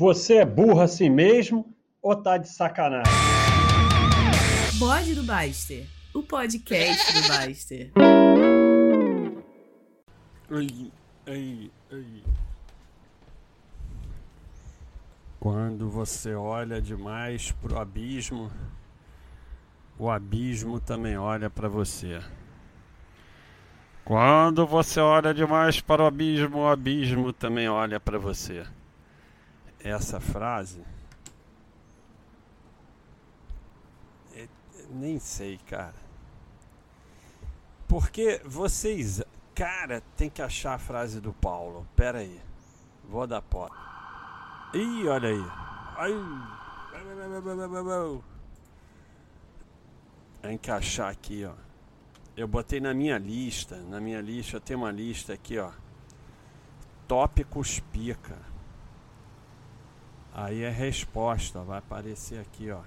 Você é burro assim mesmo ou tá de sacanagem? Bode do Baster, o podcast do Baster. Ai, ai, ai. Quando você olha demais pro abismo, o abismo também olha para você. Quando você olha demais para o abismo, o abismo também olha para você. Essa frase. é- nem sei, cara. Porque vocês. Cara, tem que achar a frase do Paulo. Pera aí. Vou dar pó. Ih, olha aí. Ai. Achar aqui, ó. Eu botei na minha lista. Na minha lista, eu tenho uma lista aqui, ó. Tópicos pica. Aí é resposta, vai aparecer aqui, ó.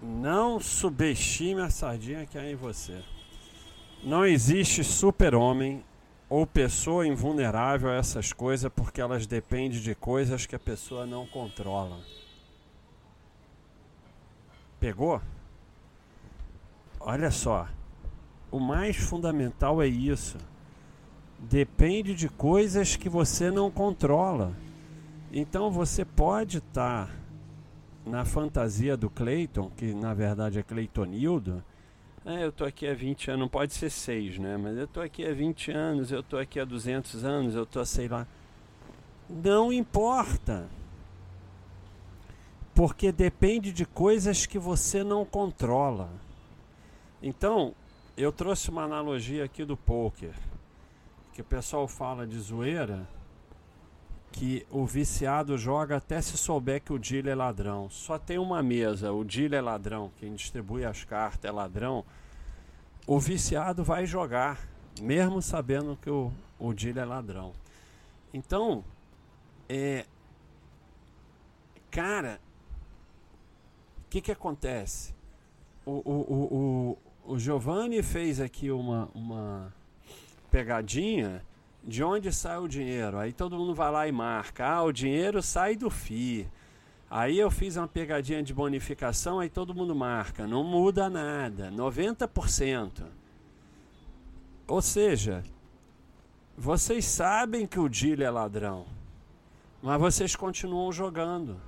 Não subestime a sardinha que há em você. Não existe super-homem ou pessoa invulnerável a essas coisas porque elas dependem de coisas que a pessoa não controla. Pegou? Olha só. O mais fundamental é isso. Depende de coisas que você não controla. Então você pode estar na fantasia do Clayton, que na verdade é Claytonildo. É, eu tô aqui há 20 anos, não pode ser 6, né? Mas eu tô aqui há 20 anos, eu tô aqui há 200 anos, eu tô sei lá. Não importa. Porque depende de coisas que você não controla. Então, eu trouxe uma analogia aqui do poker, que o pessoal fala de zoeira, que o viciado joga até se souber que o dealer é ladrão. Só tem uma mesa, o dealer é ladrão, quem distribui as cartas é ladrão. O viciado vai jogar, mesmo sabendo que o, o dealer é ladrão. Então, é. Cara, o que, que acontece? O, o, o, o, o Giovanni fez aqui uma, uma pegadinha de onde sai o dinheiro. Aí todo mundo vai lá e marca. Ah, o dinheiro sai do FI. Aí eu fiz uma pegadinha de bonificação, aí todo mundo marca. Não muda nada. 90%. Ou seja, vocês sabem que o dealer é ladrão. Mas vocês continuam jogando.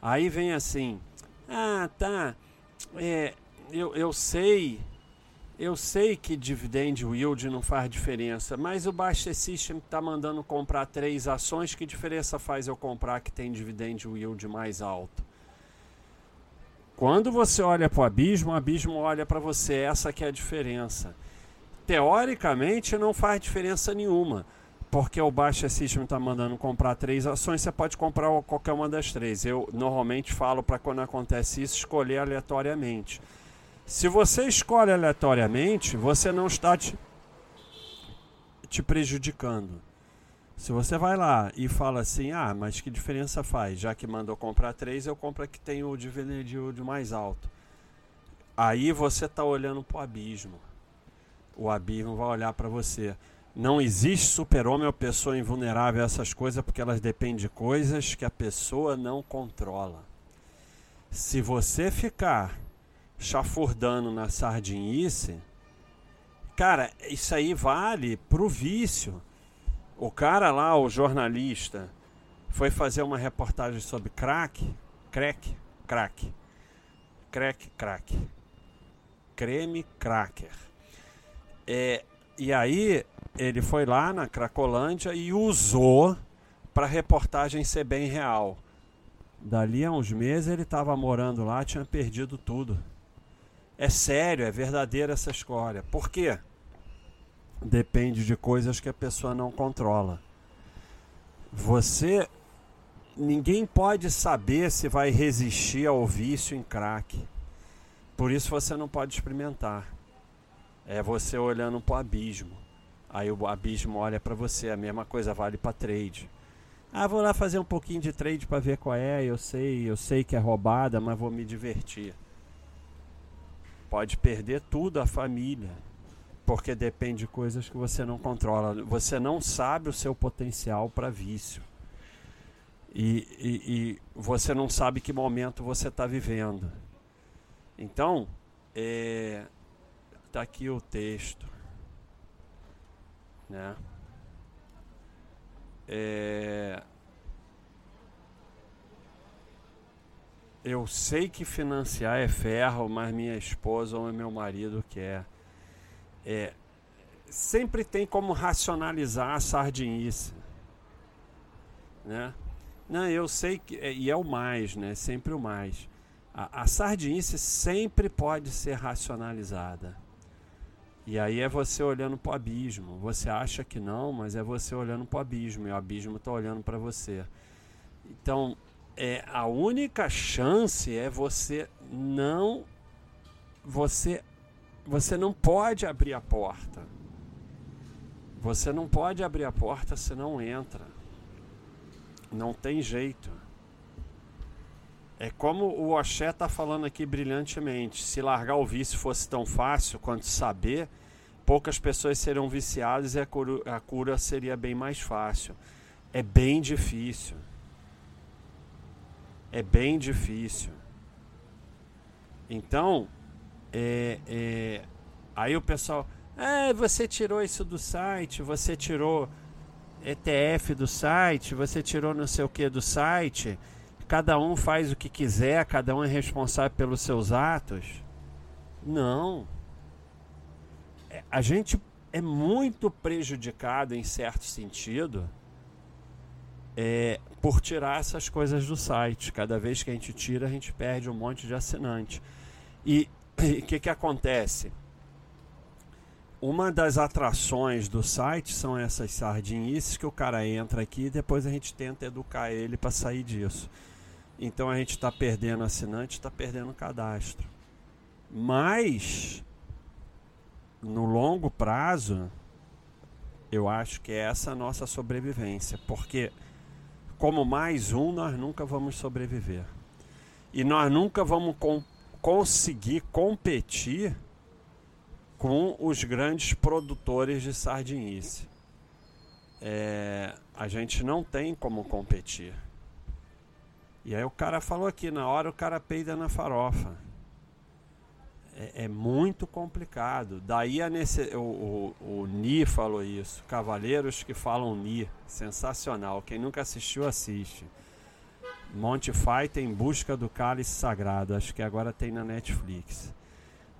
Aí vem assim. Ah, tá. É, eu, eu sei eu sei que dividend yield não faz diferença, mas o Baixa System está mandando comprar três ações. Que diferença faz eu comprar que tem dividend yield mais alto? Quando você olha para o abismo, o abismo olha para você. Essa que é a diferença. Teoricamente não faz diferença nenhuma, porque o Baixa System está mandando comprar três ações. Você pode comprar qualquer uma das três. Eu normalmente falo para quando acontece isso escolher aleatoriamente. Se você escolhe aleatoriamente, você não está te, te prejudicando. Se você vai lá e fala assim, ah, mas que diferença faz? Já que mandou comprar três, eu compro a que tem o dividend yield mais alto. Aí você está olhando para o abismo. O abismo vai olhar para você. Não existe super-homem ou pessoa invulnerável a essas coisas porque elas dependem de coisas que a pessoa não controla. Se você ficar chafurdando na sardinice, cara, isso aí vale pro vício. O cara lá, o jornalista, foi fazer uma reportagem sobre crack, crack, crack, crack, crack, creme cracker. É, e aí ele foi lá na Cracolândia e usou para a reportagem ser bem real. Dali a uns meses ele estava morando lá, tinha perdido tudo. É sério, é verdadeira essa história. Por quê? Depende de coisas que a pessoa não controla. Você. Ninguém pode saber se vai resistir ao vício em crack. Por isso você não pode experimentar. É você olhando para o abismo. Aí o abismo olha para você. A mesma coisa vale para trade. Ah, vou lá fazer um pouquinho de trade para ver qual é. Eu sei, eu sei que é roubada, mas vou me divertir pode perder tudo, a família, porque depende de coisas que você não controla. Você não sabe o seu potencial para vício. E, e, e você não sabe que momento você está vivendo. Então, é, tá aqui o texto, né? É, eu sei que financiar é ferro, mas minha esposa ou meu marido quer. É, sempre tem como racionalizar a sardinice, né? Não, eu sei que. É, e é o mais, né? Sempre o mais. A, a sardinice sempre pode ser racionalizada. E aí é você olhando para o abismo. Você acha que não, mas é você olhando para o abismo. E o abismo está olhando para você. Então, é, a única chance é você não. Você, você não pode abrir a porta. Você não pode abrir a porta se não entra. Não tem jeito. É como o Oxé está falando aqui brilhantemente. Se largar o vício fosse tão fácil quanto saber, poucas pessoas serão viciadas e a cura, a cura seria bem mais fácil. É bem difícil. É bem difícil. Então, é, é, aí o pessoal, é, você tirou isso do site, você tirou ETF do site, você tirou não sei o que do site, cada um faz o que quiser, cada um é responsável pelos seus atos. Não. É, a gente é muito prejudicado em certo sentido é, por tirar essas coisas do site. Cada vez que a gente tira, a gente perde um monte de assinante. E o que, que acontece? uma das atrações do site são essas sardinices que o cara entra aqui e depois a gente tenta educar ele para sair disso. Então a gente está perdendo assinante, está perdendo cadastro. Mas no longo prazo, eu acho que é essa a nossa sobrevivência, porque como mais um nós nunca vamos sobreviver. E nós nunca vamos com, conseguir competir com os grandes produtores de sardinice. É, a gente não tem como competir. E aí o cara falou aqui, na hora o cara peida na farofa. É, é muito complicado. Daí a nesse, o, o, o Ni falou isso. Cavaleiros que falam Ni. Sensacional. Quem nunca assistiu, assiste. Monty Fight em busca do cálice sagrado. Acho que agora tem na Netflix.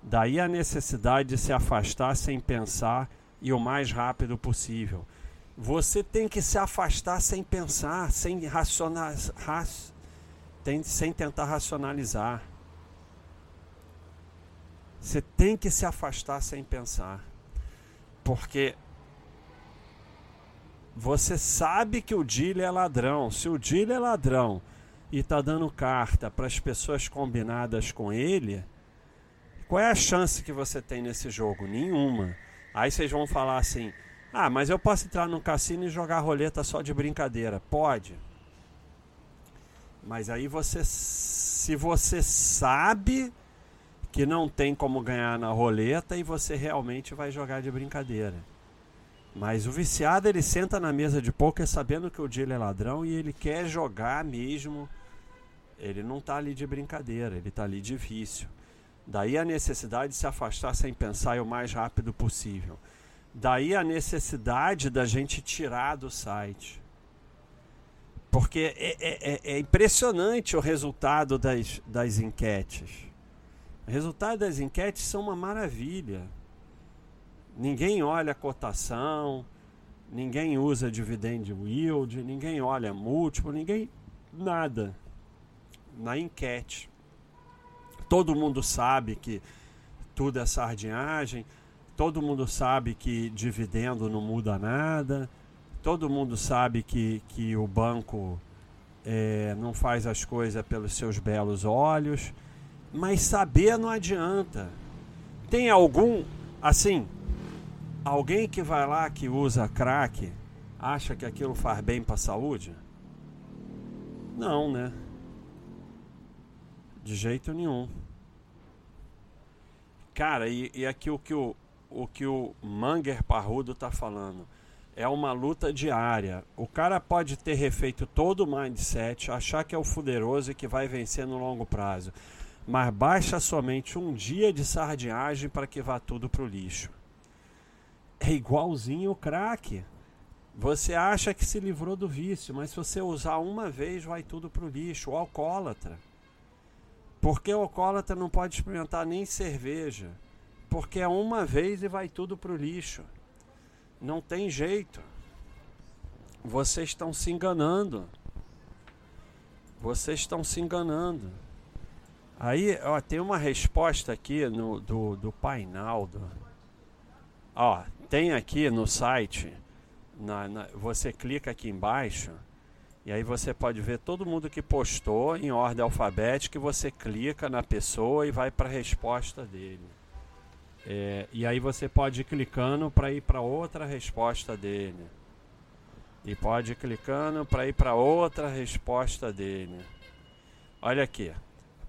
Daí a necessidade de se afastar sem pensar e o mais rápido possível. Você tem que se afastar sem pensar, sem racionalizar, sem tentar racionalizar. Você tem que se afastar sem pensar. Porque você sabe que o dealer é ladrão. Se o dealer é ladrão e está dando carta para as pessoas combinadas com ele, qual é a chance que você tem nesse jogo? Nenhuma. Aí vocês vão falar assim: ah, mas eu posso entrar no cassino e jogar roleta só de brincadeira. Pode. Mas aí você, se você sabe que não tem como ganhar na roleta e você realmente vai jogar de brincadeira. Mas o viciado ele senta na mesa de poker sabendo que o dealer é ladrão e ele quer jogar mesmo. Ele não está ali de brincadeira, ele está ali de vício. Daí a necessidade de se afastar sem pensar e o mais rápido possível. Daí a necessidade da gente tirar do site. Porque é, é, é, é impressionante o resultado das, das enquetes. O resultado das enquetes são uma maravilha. Ninguém olha a cotação, ninguém usa dividend yield, ninguém olha múltiplo, ninguém. nada. Na enquete. Todo mundo sabe que tudo é sardinhagem, todo mundo sabe que dividendo não muda nada, todo mundo sabe que, que o banco é, não faz as coisas pelos seus belos olhos, mas saber não adianta. Tem algum, assim, alguém que vai lá que usa crack, acha que aquilo faz bem para a saúde? Não, né? De jeito nenhum. Cara, e, e aqui o que o, o que o Manger Parrudo tá falando. é uma luta diária. O cara pode ter refeito todo o mindset, achar que é o fuderoso e que vai vencer no longo prazo. Mas baixa somente um dia de sardinhagem para que vá tudo pro lixo. É igualzinho o crack. Você acha que se livrou do vício, mas se você usar uma vez, vai tudo pro lixo. O alcoólatra. Porque o alcoólatra não pode experimentar nem cerveja. Porque é uma vez e vai tudo pro lixo. Não tem jeito. Vocês estão se enganando. Vocês estão se enganando. Aí, ó, tem uma resposta aqui no, do, do Painaldo. Ó, tem aqui no site, na, na, você clica aqui embaixo, e aí você pode ver todo mundo que postou em ordem alfabética, e você clica na pessoa e vai para a resposta dele. É, e aí você pode ir clicando para ir para outra resposta dele. E pode ir clicando para ir para outra resposta dele. Olha aqui.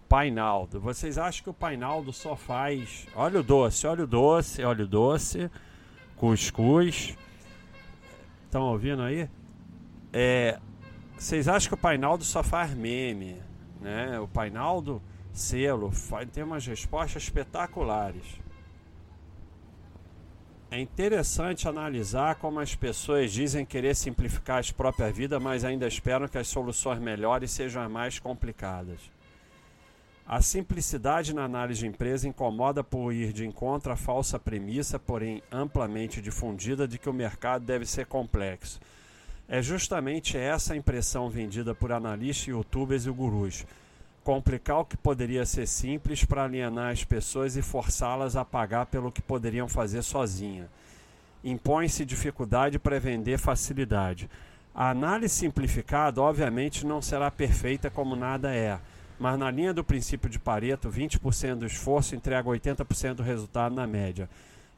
Painaldo. Vocês acham que o Painaldo só faz óleo doce, óleo doce, óleo doce, cuscuz? Estão ouvindo aí? É, vocês acham que o Painaldo só faz meme, né? O Painaldo selo faz, tem umas respostas espetaculares. É interessante analisar como as pessoas dizem querer simplificar as próprias vidas, mas ainda esperam que as soluções melhores sejam as mais complicadas. A simplicidade na análise de empresa incomoda por ir de encontro à falsa premissa, porém amplamente difundida, de que o mercado deve ser complexo. É justamente essa a impressão vendida por analistas, youtubers e gurus. Complicar o que poderia ser simples para alienar as pessoas e forçá-las a pagar pelo que poderiam fazer sozinha. Impõe-se dificuldade para vender facilidade. A análise simplificada, obviamente, não será perfeita como nada é mas na linha do princípio de Pareto, 20% do esforço entrega 80% do resultado na média.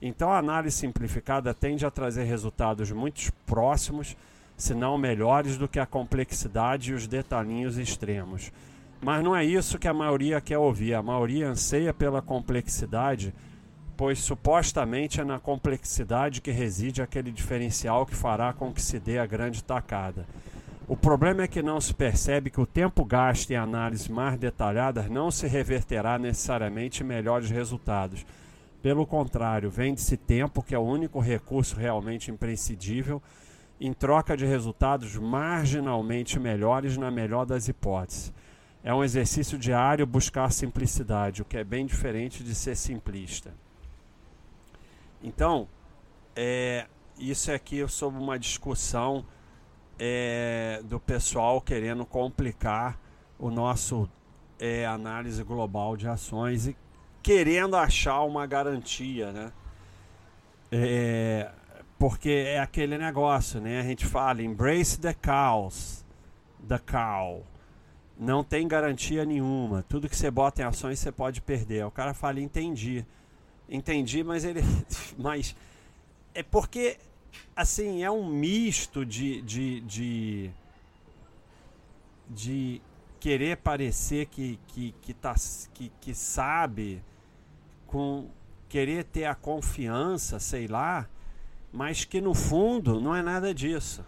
Então a análise simplificada tende a trazer resultados muito próximos, se não melhores, do que a complexidade e os detalhinhos extremos. Mas não é isso que a maioria quer ouvir. A maioria anseia pela complexidade, pois supostamente é na complexidade que reside aquele diferencial que fará com que se dê a grande tacada. O problema é que não se percebe que o tempo gasto em análises mais detalhadas não se reverterá necessariamente em melhores resultados. Pelo contrário, vende-se tempo, que é o único recurso realmente imprescindível, em troca de resultados marginalmente melhores na melhor das hipóteses. É um exercício diário buscar simplicidade, o que é bem diferente de ser simplista. Então, é, isso aqui é sobre uma discussão é, do pessoal querendo complicar o nosso é, análise global de ações e querendo achar uma garantia, né? É, porque é aquele negócio, né? A gente fala embrace the cows, the cow. Não tem garantia nenhuma. Tudo que você bota em ações você pode perder. O cara fala entendi, entendi, mas ele, mas é porque assim, é um misto de, de, de, de querer parecer que, que, que, tá, que, que sabe, com querer ter a confiança, sei lá, mas que no fundo não é nada disso.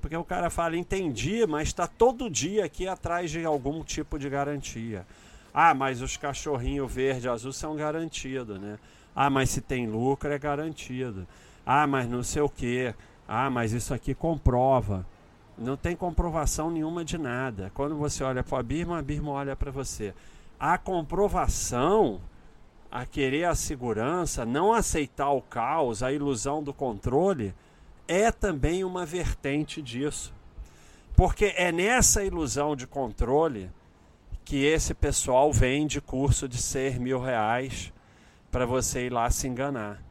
Porque o cara fala, entendi, mas está todo dia aqui atrás de algum tipo de garantia. Ah, mas os cachorrinhos verde e azul são garantidos, né? Ah, mas se tem lucro é garantido. Ah, mas não sei o que. Ah, mas isso aqui comprova. Não tem comprovação nenhuma de nada. Quando você olha para a Birma, a Birma olha para você. A comprovação, a querer a segurança, não aceitar o caos, a ilusão do controle, é também uma vertente disso. Porque é nessa ilusão de controle que esse pessoal vende curso de ser mil reais para você ir lá se enganar.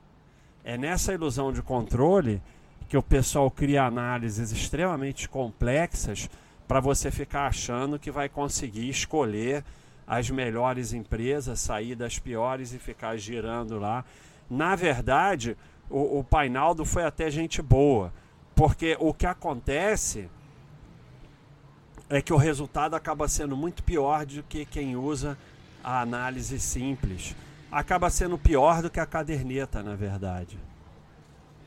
É nessa ilusão de controle que o pessoal cria análises extremamente complexas para você ficar achando que vai conseguir escolher as melhores empresas, sair das piores e ficar girando lá. Na verdade, o, o Painaldo foi até gente boa, porque o que acontece é que o resultado acaba sendo muito pior do que quem usa a análise simples acaba sendo pior do que a caderneta, na verdade.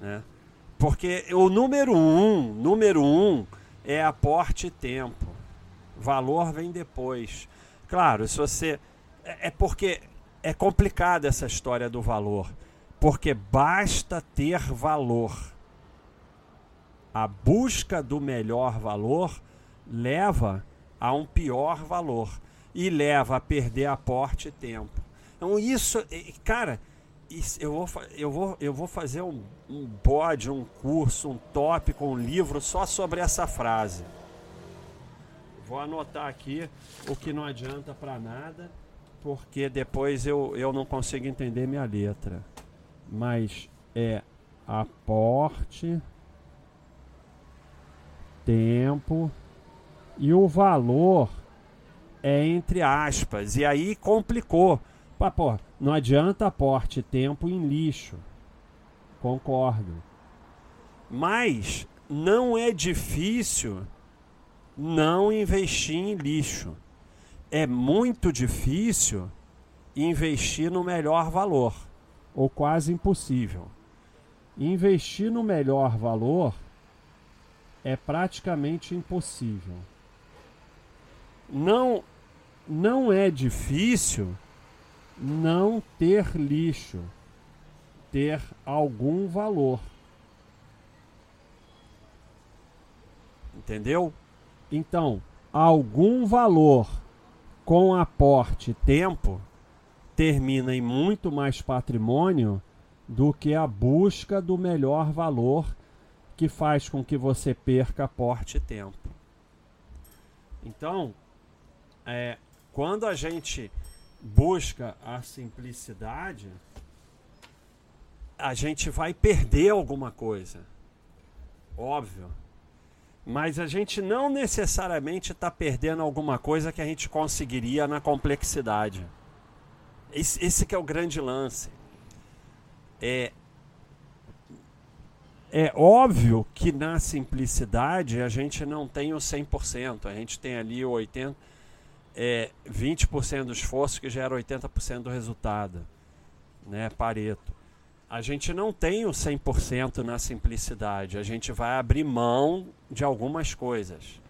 Né? Porque o número um, número um é aporte e tempo. Valor vem depois. Claro, se você. É, é porque é complicada essa história do valor. Porque basta ter valor. A busca do melhor valor leva a um pior valor e leva a perder aporte e tempo. Então isso, cara, isso, eu, vou, eu, vou, eu vou fazer um, um bode, um curso, um tópico, um livro só sobre essa frase. Vou anotar aqui o que não adianta para nada, porque depois eu, eu não consigo entender minha letra. Mas é aporte, tempo e o valor é entre aspas. E aí complicou. Pá, pô, não adianta aporte tempo em lixo. Concordo. Mas não é difícil não investir em lixo. É muito difícil investir no melhor valor, ou quase impossível. Investir no melhor valor é praticamente impossível. Não não é difícil não ter lixo, ter algum valor. Entendeu? Então, algum valor com aporte tempo termina em muito mais patrimônio do que a busca do melhor valor que faz com que você perca aporte tempo. Então, é, quando a gente busca a simplicidade, a gente vai perder alguma coisa. Óbvio. Mas a gente não necessariamente está perdendo alguma coisa que a gente conseguiria na complexidade. Esse, esse que é o grande lance. É, é óbvio que na simplicidade a gente não tem o 100%, a gente tem ali o 80%, é, 20% do esforço que gera 80% do resultado, né, Pareto. A gente não tem o 100% na simplicidade, a gente vai abrir mão de algumas coisas.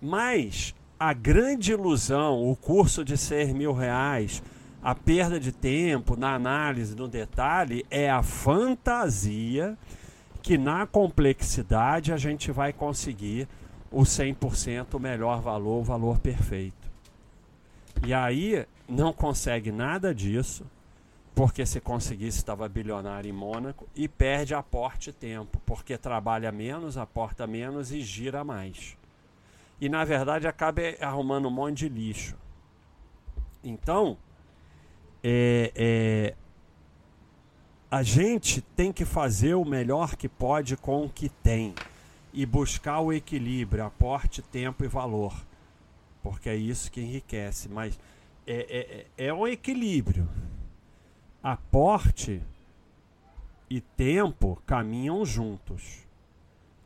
Mas a grande ilusão, o curso de 6 mil reais, a perda de tempo na análise, no detalhe, é a fantasia que na complexidade a gente vai conseguir o 100% o melhor valor, o valor perfeito. E aí não consegue nada disso, porque se conseguisse estava bilionário em Mônaco e perde aporte tempo, porque trabalha menos, aporta menos e gira mais. E na verdade acaba arrumando um monte de lixo. Então, é, é, a gente tem que fazer o melhor que pode com o que tem e buscar o equilíbrio, aporte, tempo e valor, porque é isso que enriquece. Mas é, é, é um equilíbrio. Aporte e tempo caminham juntos.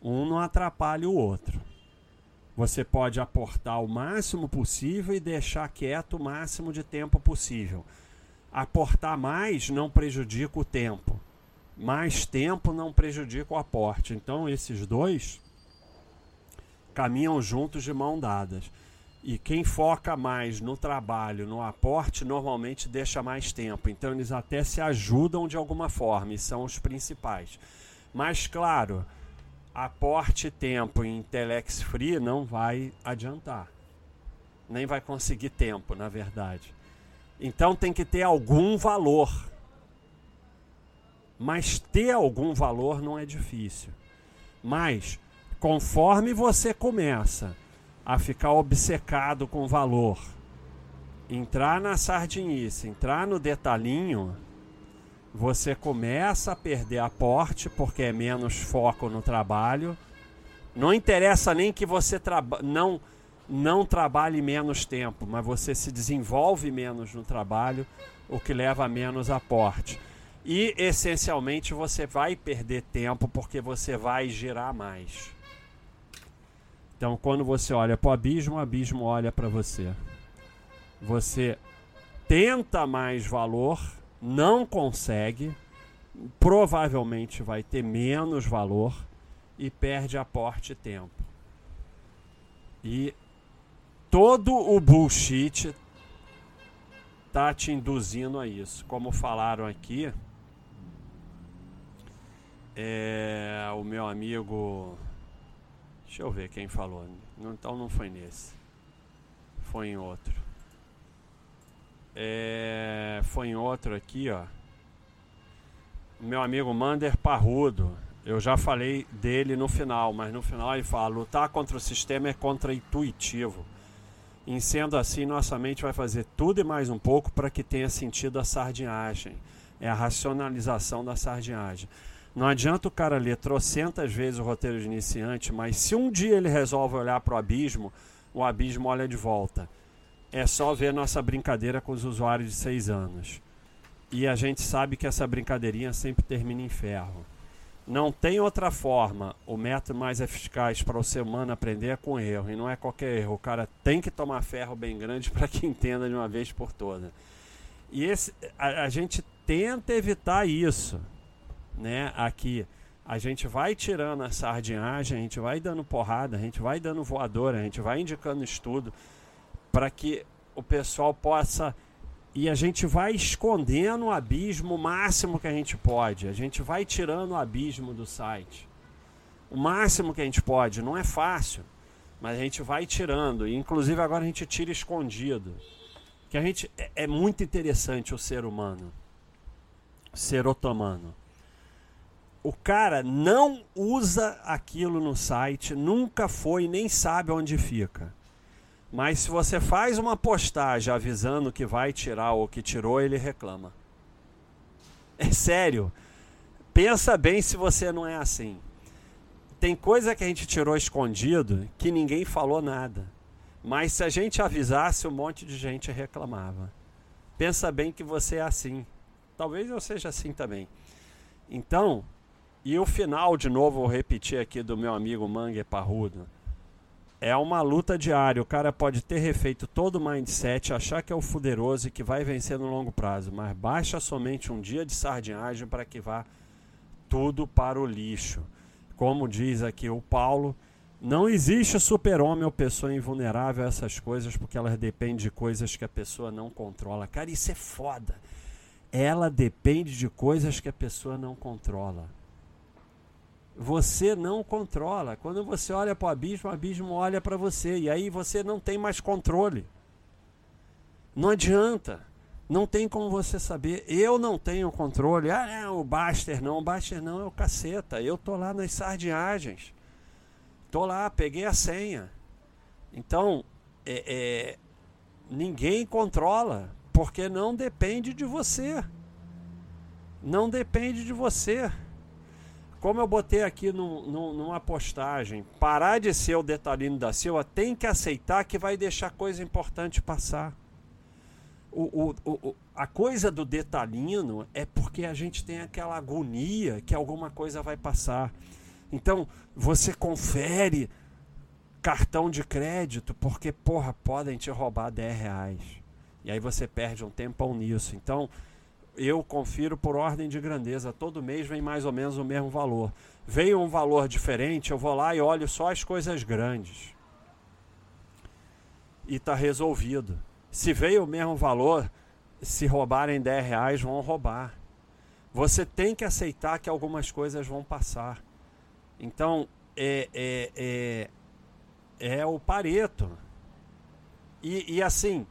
Um não atrapalha o outro. Você pode aportar o máximo possível e deixar quieto o máximo de tempo possível. Aportar mais não prejudica o tempo. Mais tempo não prejudica o aporte. Então, esses dois caminham juntos de mão dadas. E quem foca mais no trabalho, no aporte, normalmente deixa mais tempo. Então eles até se ajudam de alguma forma e são os principais. Mas claro, aporte tempo em Telex Free não vai adiantar. Nem vai conseguir tempo, na verdade. Então tem que ter algum valor. Mas ter algum valor não é difícil. Mas conforme você começa a ficar obcecado com valor, entrar na sardinice, entrar no detalhinho, você começa a perder aporte porque é menos foco no trabalho. Não interessa nem que você não não trabalhe menos tempo, mas você se desenvolve menos no trabalho, o que leva a menos aporte. E essencialmente você vai perder tempo porque você vai girar mais. Então, quando você olha para o abismo, o abismo olha para você. Você tenta mais valor, não consegue, provavelmente vai ter menos valor e perde aporte e tempo. E todo o bullshit tá te induzindo a isso. Como falaram aqui, é, o meu amigo. Deixa eu ver quem falou. Então não foi nesse. Foi em outro. É, foi em outro aqui, ó. Meu amigo Mander Parrudo. Eu já falei dele no final, mas no final ele fala: lutar contra o sistema é contra-intuitivo. Em sendo assim, nossa mente vai fazer tudo e mais um pouco para que tenha sentido a sardinhagem. É a racionalização da sardinhagem. Não adianta o cara ler trocentas vezes o roteiro de iniciante, mas se um dia ele resolve olhar para o abismo, o abismo olha de volta. É só ver nossa brincadeira com os usuários de seis anos. E a gente sabe que essa brincadeirinha sempre termina em ferro. Não tem outra forma. O método mais eficaz para o ser humano aprender é com erro. E não é qualquer erro. O cara tem que tomar ferro bem grande para que entenda de uma vez por todas. E esse, a, a gente tenta evitar isso né, aqui, a gente vai tirando a sardinhagem, a gente vai dando porrada, a gente vai dando voadora, a gente vai indicando estudo para que o pessoal possa e a gente vai escondendo o abismo o máximo que a gente pode. A gente vai tirando o abismo do site. O máximo que a gente pode. Não é fácil, mas a gente vai tirando. E, inclusive agora a gente tira escondido. Que a gente é, é muito interessante o ser humano, ser otomano o cara não usa aquilo no site, nunca foi, nem sabe onde fica. Mas se você faz uma postagem avisando que vai tirar ou que tirou, ele reclama. É sério. Pensa bem se você não é assim. Tem coisa que a gente tirou escondido que ninguém falou nada. Mas se a gente avisasse, um monte de gente reclamava. Pensa bem que você é assim. Talvez eu seja assim também. Então, e o final, de novo, vou repetir aqui do meu amigo Mangue Parrudo. É uma luta diária. O cara pode ter refeito todo o mindset, achar que é o fuderoso e que vai vencer no longo prazo, mas baixa somente um dia de sardinhagem para que vá tudo para o lixo. Como diz aqui o Paulo, não existe super-homem ou pessoa invulnerável a essas coisas porque elas dependem de coisas que a pessoa não controla. Cara, isso é foda. Ela depende de coisas que a pessoa não controla você não controla. Quando você olha para o abismo, o abismo olha para você e aí você não tem mais controle. Não adianta. Não tem como você saber. Eu não tenho controle. Ah, o Baster não. O Baster não é o caceta. Eu tô lá nas sardinhagens. Tô lá, peguei a senha. Então, é, é, ninguém controla, porque não depende de você. Não depende de você como eu botei aqui no, no, numa postagem, parar de ser o detalhino da Silva tem que aceitar que vai deixar coisa importante passar. O, o, o, a coisa do detalhino é porque a gente tem aquela agonia que alguma coisa vai passar. Então, você confere cartão de crédito porque, porra, podem te roubar 10 reais. E aí você perde um tempão nisso. Então, eu confiro por ordem de grandeza. Todo mês vem mais ou menos o mesmo valor. Veio um valor diferente, eu vou lá e olho só as coisas grandes. E está resolvido. Se veio o mesmo valor, se roubarem 10 reais, vão roubar. Você tem que aceitar que algumas coisas vão passar. Então, é, é, é, é o Pareto. E, e assim,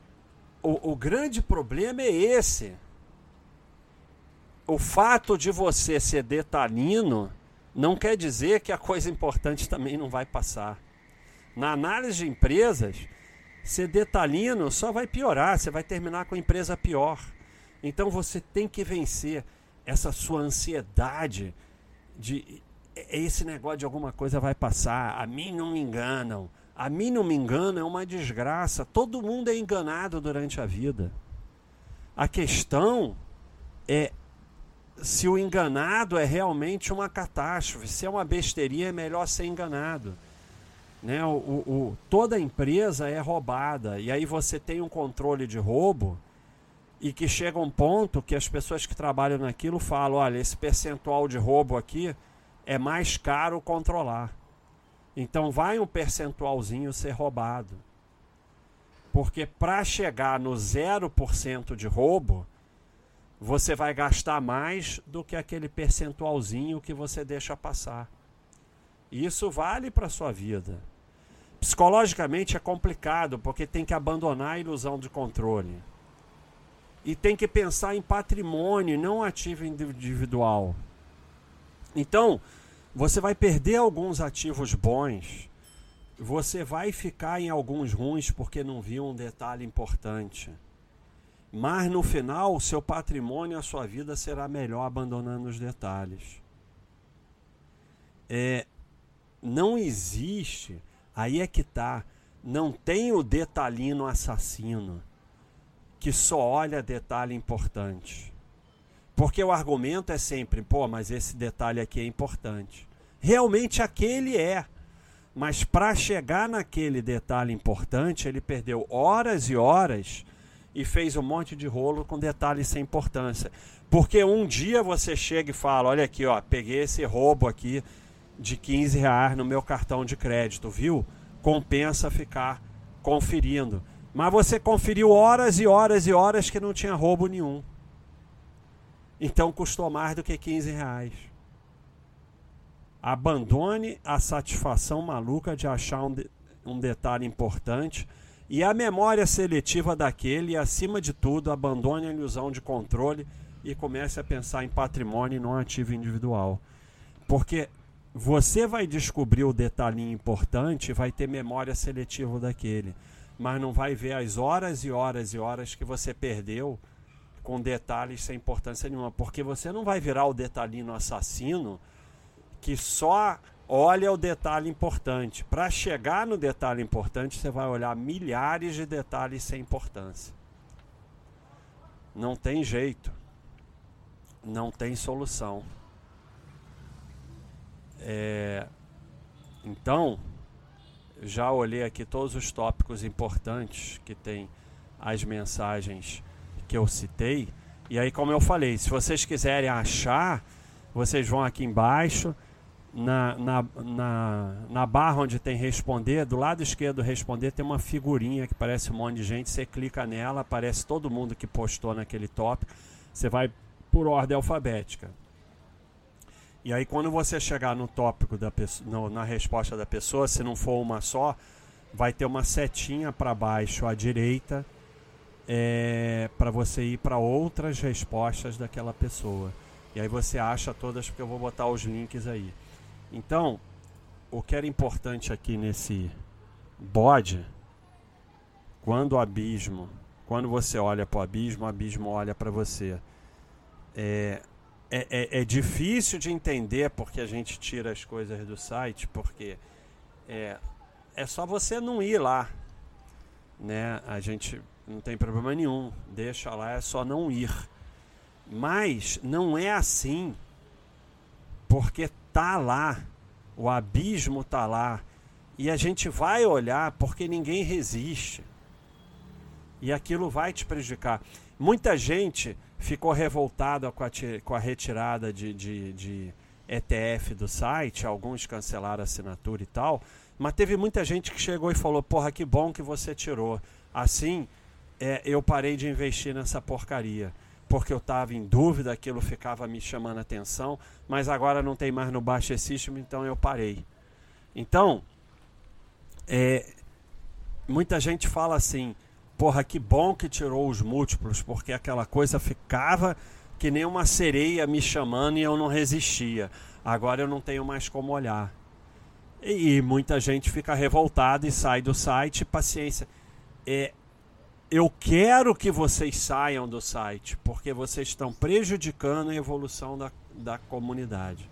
o, o grande problema é esse o fato de você ser detalhino não quer dizer que a coisa importante também não vai passar. Na análise de empresas, ser detalhino só vai piorar, você vai terminar com a empresa pior. Então você tem que vencer essa sua ansiedade de esse negócio de alguma coisa vai passar, a mim não me enganam. A mim não me engana é uma desgraça. Todo mundo é enganado durante a vida. A questão é se o enganado é realmente uma catástrofe, se é uma besteirinha, é melhor ser enganado. Né? O, o, toda empresa é roubada, e aí você tem um controle de roubo, e que chega um ponto que as pessoas que trabalham naquilo falam: olha, esse percentual de roubo aqui é mais caro controlar. Então vai um percentualzinho ser roubado. Porque para chegar no 0% de roubo, você vai gastar mais do que aquele percentualzinho que você deixa passar. Isso vale para sua vida. Psicologicamente é complicado, porque tem que abandonar a ilusão de controle. E tem que pensar em patrimônio, não ativo individual. Então, você vai perder alguns ativos bons, você vai ficar em alguns ruins porque não viu um detalhe importante. Mas no final, seu patrimônio, a sua vida será melhor abandonando os detalhes. É, não existe, aí é que está, não tem o detalhino assassino que só olha detalhe importante. Porque o argumento é sempre, pô, mas esse detalhe aqui é importante. Realmente aquele é. Mas para chegar naquele detalhe importante, ele perdeu horas e horas e fez um monte de rolo com detalhes sem importância. Porque um dia você chega e fala: Olha aqui, ó, peguei esse roubo aqui de 15 reais no meu cartão de crédito, viu? Compensa ficar conferindo. Mas você conferiu horas e horas e horas que não tinha roubo nenhum. Então custou mais do que 15 reais. Abandone a satisfação maluca de achar um, de, um detalhe importante e a memória seletiva daquele, acima de tudo, abandone a ilusão de controle e comece a pensar em patrimônio e não ativo individual. Porque você vai descobrir o detalhinho importante vai ter memória seletiva daquele, mas não vai ver as horas e horas e horas que você perdeu com detalhes sem importância nenhuma, porque você não vai virar o detalhinho assassino que só olha o detalhe importante. Para chegar no detalhe importante, você vai olhar milhares de detalhes sem importância. Não tem jeito. Não tem solução. É... Então, já olhei aqui todos os tópicos importantes que tem as mensagens que eu citei. E aí, como eu falei, se vocês quiserem achar, vocês vão aqui embaixo na, na, na, na, barra onde tem responder, do lado esquerdo responder, tem uma figurinha que parece um monte de gente. Você clica nela, aparece todo mundo que postou naquele tópico. Você vai por ordem alfabética. E aí, quando você chegar no tópico da pessoa, no, na resposta da pessoa, se não for uma só, vai ter uma setinha para baixo à direita é, para você ir para outras respostas daquela pessoa. E aí você acha todas, porque eu vou botar os links aí. Então, o que era importante aqui nesse bode, quando o abismo, quando você olha para o abismo, o abismo olha para você. É, é, é, é, difícil de entender porque a gente tira as coisas do site, porque é, é só você não ir lá. Né? A gente não tem problema nenhum, deixa lá, é só não ir. Mas não é assim, porque tá lá, o abismo tá lá, e a gente vai olhar porque ninguém resiste. E aquilo vai te prejudicar. Muita gente ficou revoltada com a, com a retirada de, de, de ETF do site, alguns cancelaram a assinatura e tal, mas teve muita gente que chegou e falou: Porra, que bom que você tirou. Assim, é, eu parei de investir nessa porcaria porque eu estava em dúvida, aquilo ficava me chamando atenção, mas agora não tem mais no Baixa System, então eu parei. Então, é, muita gente fala assim, porra, que bom que tirou os múltiplos, porque aquela coisa ficava que nem uma sereia me chamando e eu não resistia. Agora eu não tenho mais como olhar. E, e muita gente fica revoltada e sai do site, paciência. É, eu quero que vocês saiam do site, porque vocês estão prejudicando a evolução da, da comunidade.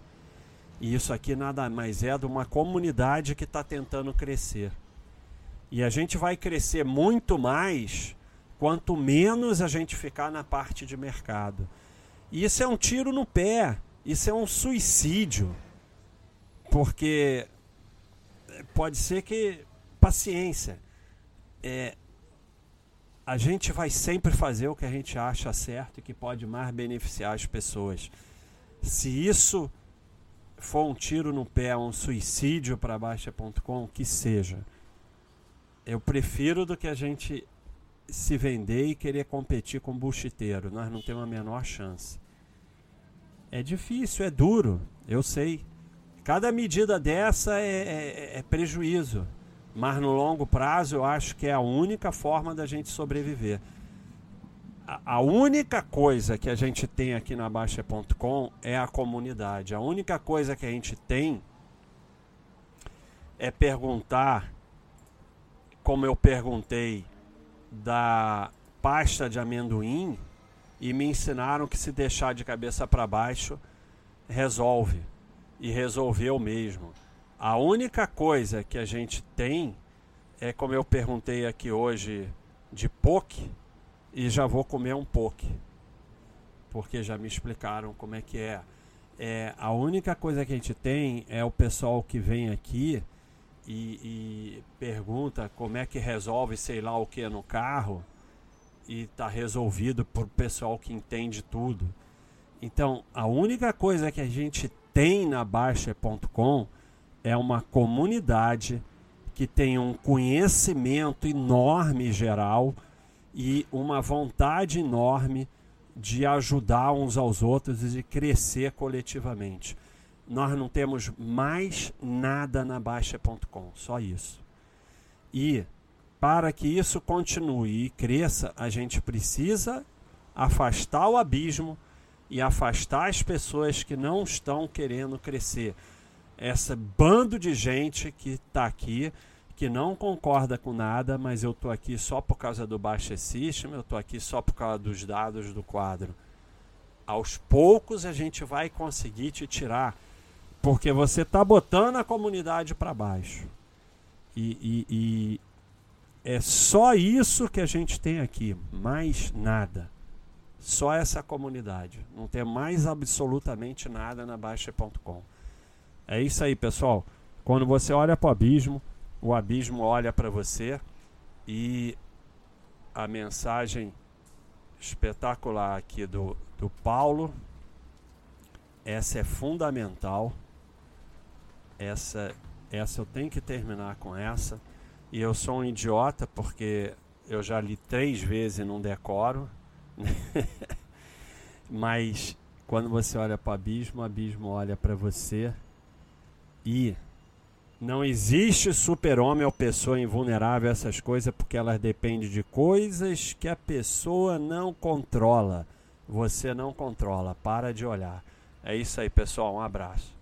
E isso aqui nada mais é de uma comunidade que está tentando crescer. E a gente vai crescer muito mais quanto menos a gente ficar na parte de mercado. E isso é um tiro no pé, isso é um suicídio. Porque pode ser que. Paciência. É, a gente vai sempre fazer o que a gente acha certo e que pode mais beneficiar as pessoas. Se isso for um tiro no pé, um suicídio para Baixa.com, que seja. Eu prefiro do que a gente se vender e querer competir com buchiteiro. Nós não temos a menor chance. É difícil, é duro, eu sei. Cada medida dessa é, é, é prejuízo. Mas no longo prazo eu acho que é a única forma da gente sobreviver. A, única coisa que a gente tem aqui na Baixa.com é a comunidade. A única coisa que a gente tem é perguntar, como eu perguntei da pasta de amendoim, e me ensinaram que se deixar de cabeça para baixo, resolve. E resolveu mesmo. A única coisa que a gente tem é como eu perguntei aqui hoje de poke e já vou comer um poke. Porque já me explicaram como é que é. é a única coisa que a gente tem é o pessoal que vem aqui e, e pergunta como é que resolve sei lá o que no carro e está resolvido por pessoal que entende tudo. Então, a única coisa que a gente tem na Baixa.com é uma comunidade que tem um conhecimento enorme geral e uma vontade enorme de ajudar uns aos outros e de crescer coletivamente. Nós não temos mais nada na Baixa.com, só isso. E para que isso continue e cresça, a gente precisa afastar o abismo e afastar as pessoas que não estão querendo crescer essa bando de gente que está aqui, que não concorda com nada, mas eu estou aqui só por causa do Baixa System, eu estou aqui só por causa dos dados do quadro. Aos poucos a gente vai conseguir te tirar, porque você está botando a comunidade para baixo. E, e, e é só isso que a gente tem aqui, mais nada. Só essa comunidade. Não tem mais absolutamente nada na Baixa.com. É isso aí, pessoal. Quando você olha para o abismo, o abismo olha para você e a mensagem espetacular aqui do, do Paulo, essa é fundamental. Essa, essa eu tenho que terminar com essa. E eu sou um idiota porque eu já li três vezes e não decoro. Mas quando você olha para o abismo, o abismo olha para você e não existe super-homem ou pessoa invulnerável a essas coisas porque elas dependem de coisas que a pessoa não controla. Você não controla. Para de olhar. É isso aí, pessoal. Um abraço.